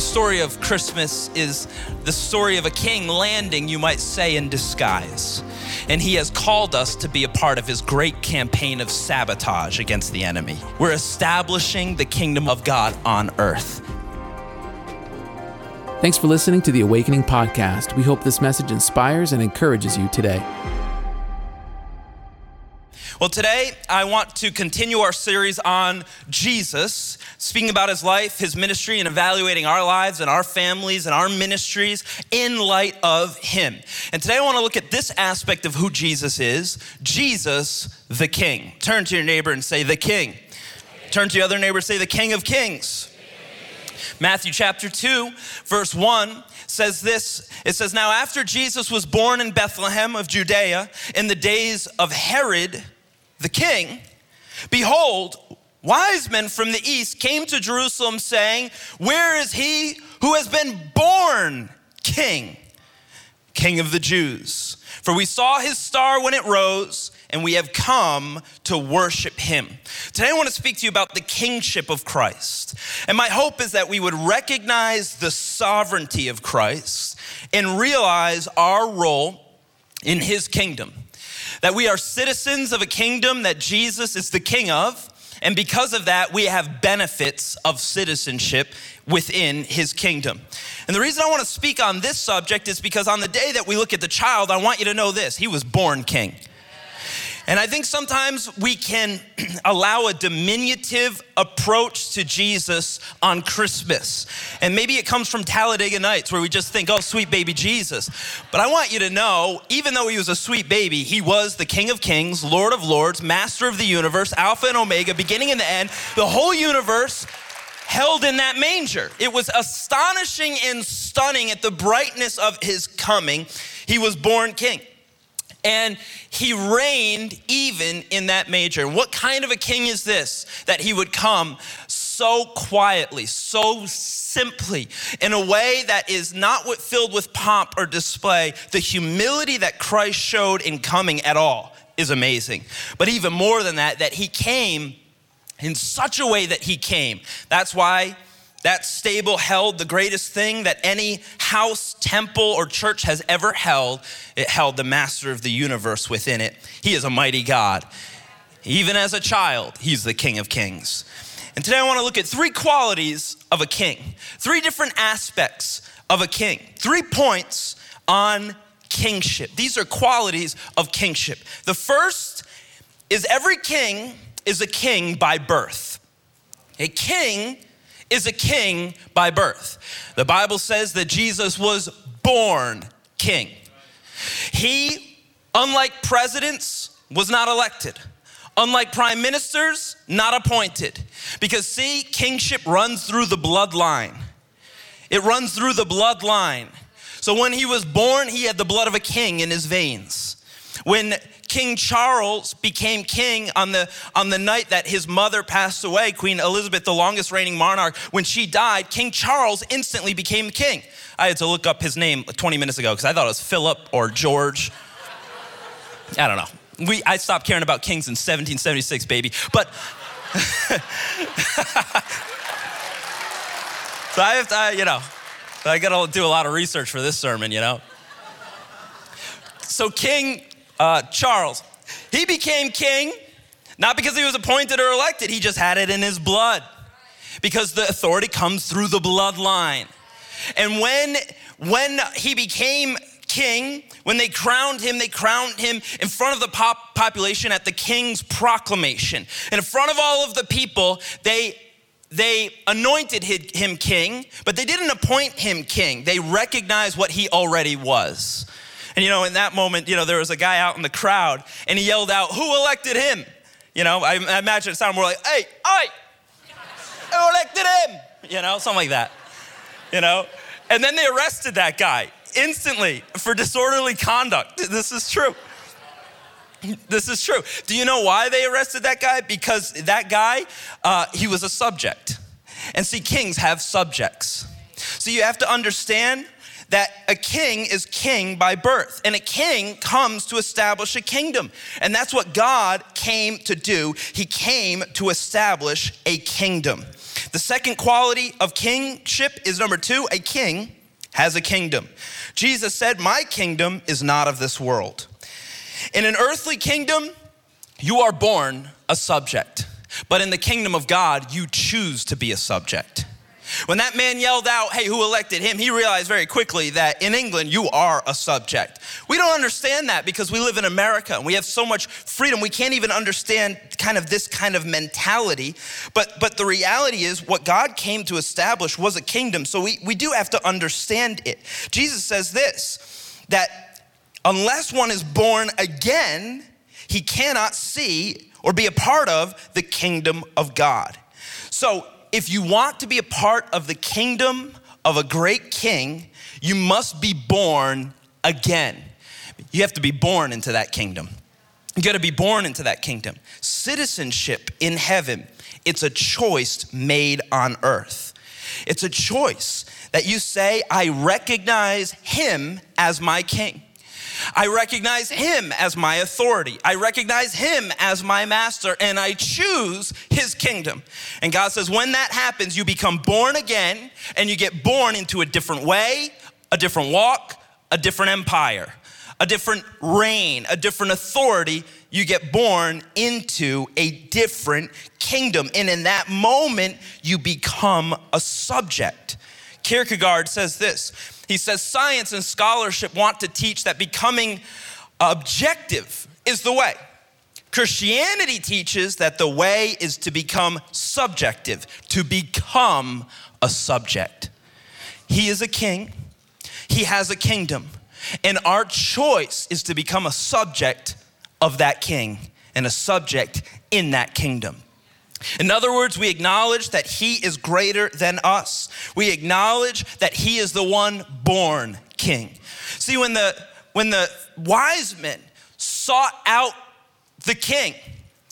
the story of Christmas is the story of a king landing, you might say, in disguise. And he has called us to be a part of his great campaign of sabotage against the enemy. We're establishing the kingdom of God on earth. Thanks for listening to the Awakening Podcast. We hope this message inspires and encourages you today. Well, today I want to continue our series on Jesus, speaking about his life, his ministry, and evaluating our lives and our families and our ministries in light of him. And today I want to look at this aspect of who Jesus is Jesus, the King. Turn to your neighbor and say, The King. Turn to your other neighbor and say, The King of Kings. Matthew chapter 2, verse 1 says this It says, Now after Jesus was born in Bethlehem of Judea in the days of Herod, the king, behold, wise men from the east came to Jerusalem saying, Where is he who has been born king, king of the Jews? For we saw his star when it rose, and we have come to worship him. Today, I want to speak to you about the kingship of Christ. And my hope is that we would recognize the sovereignty of Christ and realize our role in his kingdom that we are citizens of a kingdom that Jesus is the king of. And because of that, we have benefits of citizenship within his kingdom. And the reason I want to speak on this subject is because on the day that we look at the child, I want you to know this he was born king. And I think sometimes we can allow a diminutive approach to Jesus on Christmas. And maybe it comes from Talladega Nights where we just think, oh, sweet baby Jesus. But I want you to know, even though he was a sweet baby, he was the King of Kings, Lord of Lords, Master of the universe, Alpha and Omega, beginning and the end. The whole universe held in that manger. It was astonishing and stunning at the brightness of his coming. He was born king and he reigned even in that manger. What kind of a king is this that he would come so quietly, so simply, in a way that is not filled with pomp or display? The humility that Christ showed in coming at all is amazing. But even more than that, that he came in such a way that he came. That's why that stable held the greatest thing that any house, temple, or church has ever held. It held the master of the universe within it. He is a mighty God. Even as a child, he's the King of Kings. And today I want to look at three qualities of a king, three different aspects of a king, three points on kingship. These are qualities of kingship. The first is every king is a king by birth. A king is a king by birth. The Bible says that Jesus was born king. He, unlike presidents, was not elected. Unlike prime ministers, not appointed. Because see, kingship runs through the bloodline. It runs through the bloodline. So when he was born, he had the blood of a king in his veins. When King Charles became king on the, on the night that his mother passed away, Queen Elizabeth, the longest reigning monarch. When she died, King Charles instantly became king. I had to look up his name 20 minutes ago because I thought it was Philip or George. I don't know. We, I stopped caring about kings in 1776, baby. But so I have to, you know, I got to do a lot of research for this sermon, you know. So King uh, Charles. He became king not because he was appointed or elected, he just had it in his blood. Because the authority comes through the bloodline. And when when he became king, when they crowned him, they crowned him in front of the pop population at the king's proclamation. And in front of all of the people, they they anointed him king, but they didn't appoint him king. They recognized what he already was. And you know, in that moment, you know, there was a guy out in the crowd and he yelled out, Who elected him? You know, I, I imagine it sounded more like, Hey, I, elected him? You know, something like that. You know? And then they arrested that guy instantly for disorderly conduct. This is true. This is true. Do you know why they arrested that guy? Because that guy, uh, he was a subject. And see, kings have subjects. So you have to understand that a king is king by birth, and a king comes to establish a kingdom. And that's what God came to do. He came to establish a kingdom. The second quality of kingship is number two a king has a kingdom. Jesus said, My kingdom is not of this world. In an earthly kingdom, you are born a subject, but in the kingdom of God, you choose to be a subject. When that man yelled out, Hey, who elected him? he realized very quickly that in England, you are a subject. We don't understand that because we live in America and we have so much freedom. We can't even understand kind of this kind of mentality. But, but the reality is, what God came to establish was a kingdom. So we, we do have to understand it. Jesus says this that unless one is born again, he cannot see or be a part of the kingdom of God. So if you want to be a part of the kingdom of a great king, you must be born again. You have to be born into that kingdom. You got to be born into that kingdom. Citizenship in heaven, it's a choice made on earth. It's a choice that you say, I recognize him as my king. I recognize him as my authority. I recognize him as my master, and I choose his kingdom. And God says, when that happens, you become born again and you get born into a different way, a different walk, a different empire, a different reign, a different authority. You get born into a different kingdom. And in that moment, you become a subject. Kierkegaard says this he says science and scholarship want to teach that becoming objective is the way. Christianity teaches that the way is to become subjective, to become a subject. He is a king, he has a kingdom, and our choice is to become a subject of that king and a subject in that kingdom. In other words, we acknowledge that He is greater than us. We acknowledge that He is the one born King. See, when the, when the wise men sought out the King,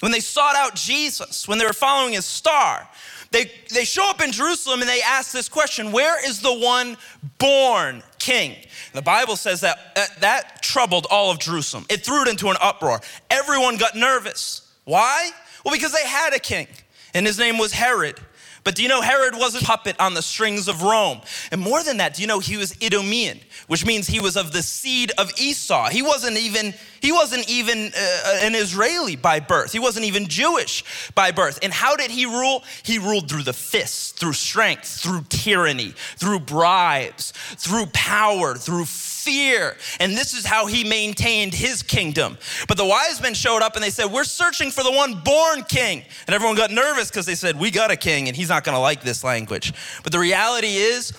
when they sought out Jesus, when they were following His star, they, they show up in Jerusalem and they ask this question Where is the one born king? The Bible says that that, that troubled all of Jerusalem. It threw it into an uproar. Everyone got nervous. Why? Well, because they had a king, and his name was Herod. But do you know Herod was a puppet on the strings of Rome? And more than that, do you know he was Idumean, which means he was of the seed of Esau. He wasn't even he wasn't even uh, an Israeli by birth. He wasn't even Jewish by birth. And how did he rule? He ruled through the fists, through strength, through tyranny, through bribes, through power, through fear. And this is how he maintained his kingdom. But the wise men showed up and they said, We're searching for the one born king. And everyone got nervous because they said, We got a king and he's not going to like this language. But the reality is,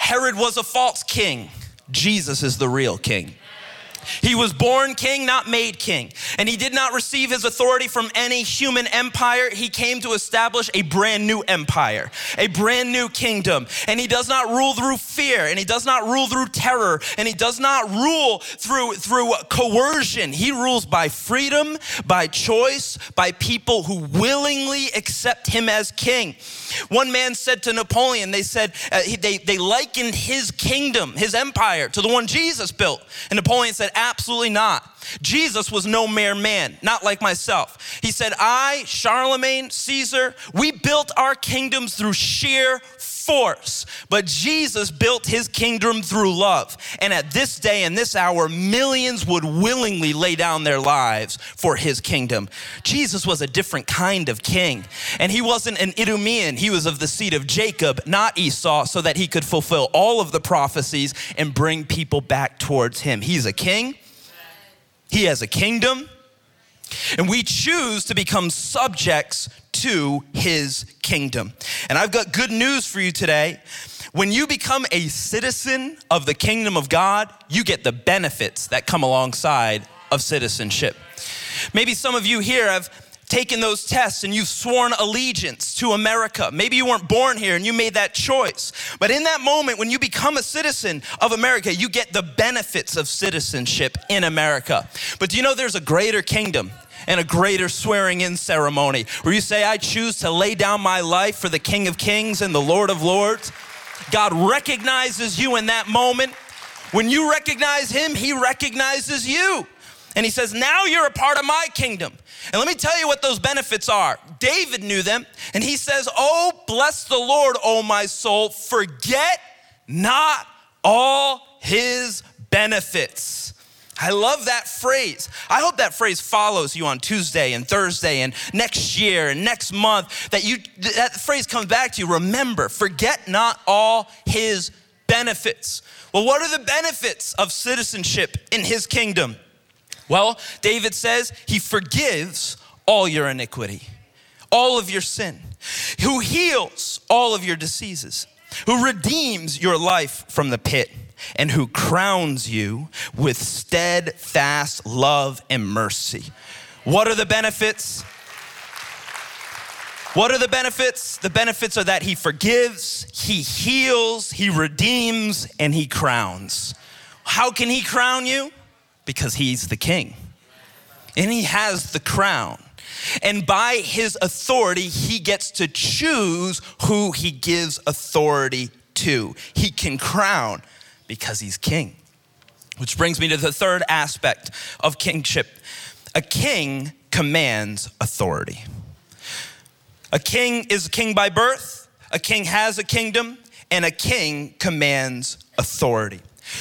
Herod was a false king. Jesus is the real king. He was born king, not made king. And he did not receive his authority from any human empire. He came to establish a brand new empire, a brand new kingdom. And he does not rule through fear, and he does not rule through terror, and he does not rule through, through coercion. He rules by freedom, by choice, by people who willingly accept him as king. One man said to Napoleon, they said, uh, they, they likened his kingdom, his empire, to the one Jesus built. And Napoleon said, absolutely not. Jesus was no mere man, not like myself. He said, I, Charlemagne, Caesar, we built our kingdoms through sheer force, but Jesus built his kingdom through love. And at this day and this hour, millions would willingly lay down their lives for his kingdom. Jesus was a different kind of king, and he wasn't an Idumean. He was of the seed of Jacob, not Esau, so that he could fulfill all of the prophecies and bring people back towards him. He's a king, he has a kingdom. And we choose to become subjects to his kingdom. And I've got good news for you today. When you become a citizen of the kingdom of God, you get the benefits that come alongside of citizenship. Maybe some of you here have taken those tests and you've sworn allegiance to America. Maybe you weren't born here and you made that choice. But in that moment, when you become a citizen of America, you get the benefits of citizenship in America. But do you know there's a greater kingdom? and a greater swearing in ceremony where you say, I choose to lay down my life for the King of Kings and the Lord of Lords. God recognizes you in that moment. When you recognize Him, He recognizes you. And he says, Now you're a part of my kingdom. And let me tell you what those benefits are. David knew them, and he says, Oh, bless the Lord, oh my soul, forget not all his benefits. I love that phrase. I hope that phrase follows you on Tuesday and Thursday and next year and next month that you that phrase comes back to you. Remember, forget not all his benefits. Well, what are the benefits of citizenship in his kingdom? Well, David says he forgives all your iniquity, all of your sin, who heals all of your diseases, who redeems your life from the pit, and who crowns you with steadfast love and mercy. What are the benefits? What are the benefits? The benefits are that he forgives, he heals, he redeems, and he crowns. How can he crown you? Because he's the king. And he has the crown. And by his authority, he gets to choose who he gives authority to. He can crown because he's king. Which brings me to the third aspect of kingship a king commands authority. A king is a king by birth, a king has a kingdom, and a king commands authority.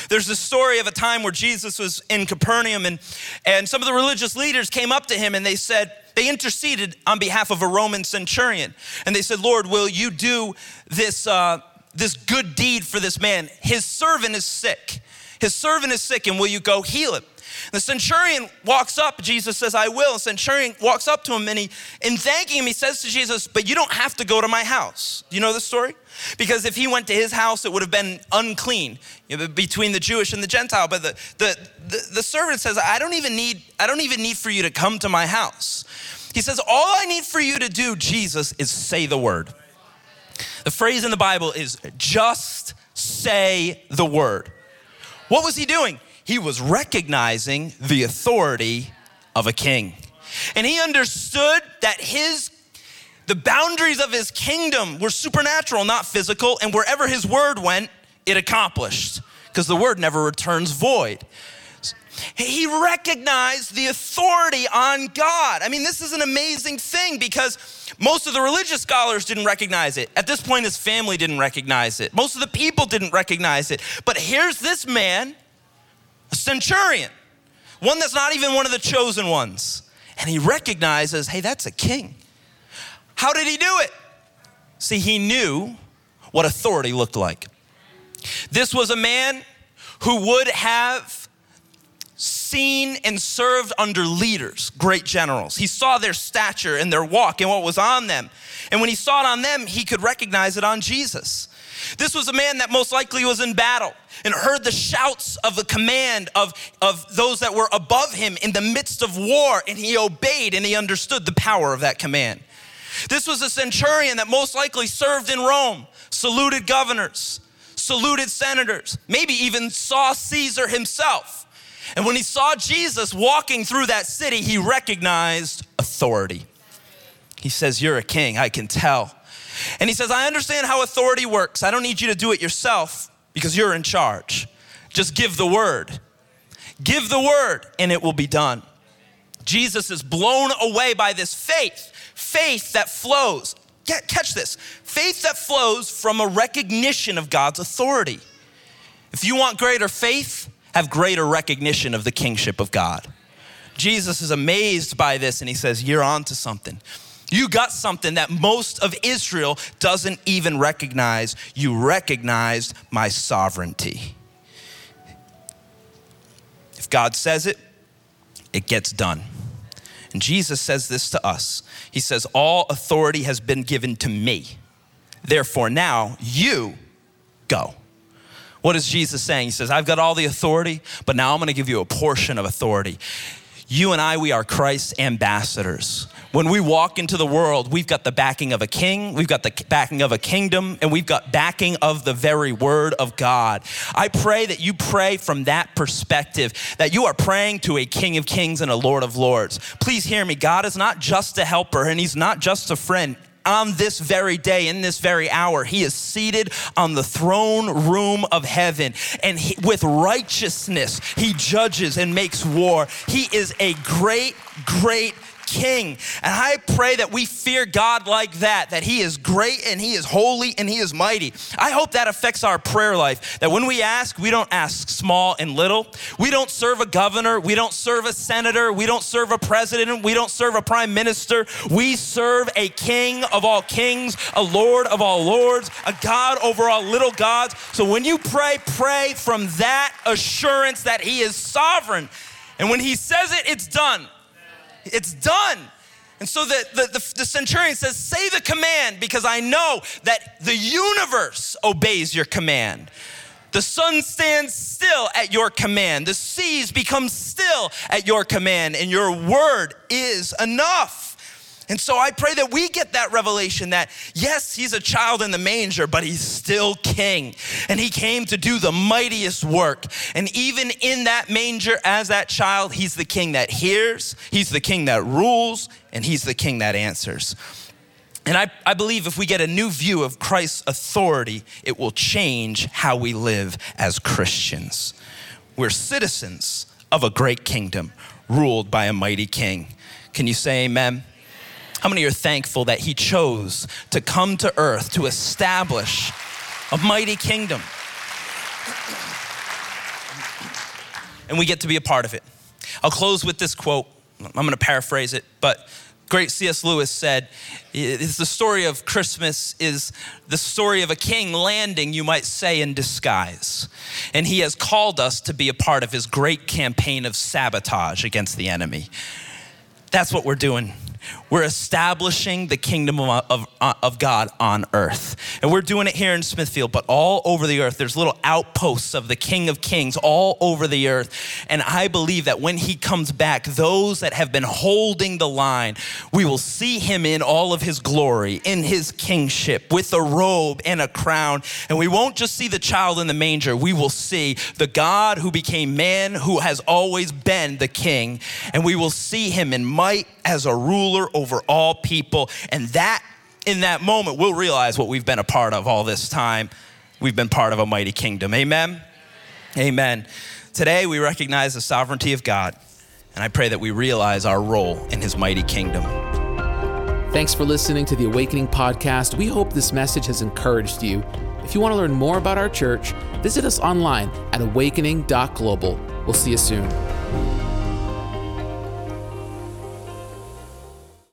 There's this story of a time where Jesus was in Capernaum, and, and some of the religious leaders came up to him and they said, they interceded on behalf of a Roman centurion. And they said, Lord, will you do this, uh, this good deed for this man? His servant is sick. His servant is sick, and will you go heal him? The centurion walks up, Jesus says, I will. The centurion walks up to him and he, in thanking him, he says to Jesus, But you don't have to go to my house. Do you know the story? Because if he went to his house, it would have been unclean you know, between the Jewish and the Gentile. But the, the, the, the servant says, I don't even need, I don't even need for you to come to my house. He says, All I need for you to do, Jesus, is say the word. The phrase in the Bible is just say the word. What was he doing? he was recognizing the authority of a king. And he understood that his the boundaries of his kingdom were supernatural, not physical, and wherever his word went, it accomplished because the word never returns void. He recognized the authority on God. I mean, this is an amazing thing because most of the religious scholars didn't recognize it. At this point, his family didn't recognize it. Most of the people didn't recognize it. But here's this man a centurion, one that's not even one of the chosen ones. And he recognizes, hey, that's a king. How did he do it? See, he knew what authority looked like. This was a man who would have seen and served under leaders, great generals. He saw their stature and their walk and what was on them. And when he saw it on them, he could recognize it on Jesus. This was a man that most likely was in battle and heard the shouts of the command of, of those that were above him in the midst of war, and he obeyed and he understood the power of that command. This was a centurion that most likely served in Rome, saluted governors, saluted senators, maybe even saw Caesar himself. And when he saw Jesus walking through that city, he recognized authority. He says, You're a king, I can tell. And he says, I understand how authority works. I don't need you to do it yourself because you're in charge. Just give the word. Give the word and it will be done. Jesus is blown away by this faith, faith that flows. Get, catch this faith that flows from a recognition of God's authority. If you want greater faith, have greater recognition of the kingship of God. Jesus is amazed by this and he says, You're on to something. You got something that most of Israel doesn't even recognize. You recognized my sovereignty. If God says it, it gets done. And Jesus says this to us He says, All authority has been given to me. Therefore, now you go. What is Jesus saying? He says, I've got all the authority, but now I'm gonna give you a portion of authority. You and I, we are Christ's ambassadors. When we walk into the world, we've got the backing of a king, we've got the backing of a kingdom, and we've got backing of the very word of God. I pray that you pray from that perspective, that you are praying to a king of kings and a lord of lords. Please hear me. God is not just a helper and he's not just a friend. On this very day, in this very hour, he is seated on the throne room of heaven. And he, with righteousness, he judges and makes war. He is a great, great king. And I pray that we fear God like that, that he is great and he is holy and he is mighty. I hope that affects our prayer life, that when we ask, we don't ask small and little. We don't serve a governor, we don't serve a senator, we don't serve a president, we don't serve a prime minister. We serve a king of all kings, a lord of all lords, a God over all little gods. So when you pray, pray from that assurance that he is sovereign. And when he says it, it's done. It's done. And so the, the, the, the, centurion says, Say the command because I know that the universe obeys your command. The sun stands still at your command, the seas become still at your command, and your word is enough. And so I pray that we get that revelation that yes, he's a child in the manger, but he's still king. And he came to do the mightiest work. And even in that manger, as that child, he's the king that hears, he's the king that rules, and he's the king that answers. And I, I believe if we get a new view of Christ's authority, it will change how we live as Christians. We're citizens of a great kingdom ruled by a mighty king. Can you say amen? How many are thankful that He chose to come to earth to establish a mighty kingdom? And we get to be a part of it. I'll close with this quote. I'm going to paraphrase it, but great C.S. Lewis said, it's the story of Christmas is the story of a king landing, you might say, in disguise. And he has called us to be a part of his great campaign of sabotage against the enemy. That's what we're doing we're establishing the kingdom of, of, uh, of, God on earth. And we're doing it here in Smithfield, but all over the earth. There's little outposts of the King of Kings all over the earth. And I believe that when he comes back, those that have been holding the line, we will see him in all of his glory, in his kingship, with a robe and a crown. And we won't just see the child in the manger, we will see the God who became man, who has always been the king. And we will see him in might as a ruler over all people. And that, in that moment, we'll realize what we've been a part of all this time. We've been part of a mighty kingdom. Amen? Amen. Today, we recognize the sovereignty of God. And I pray that we realize our role in his mighty kingdom. Thanks for listening to the Awakening Podcast. We hope this message has encouraged you. If you want to learn more about our church, visit us online at awakening.global. We'll see you soon.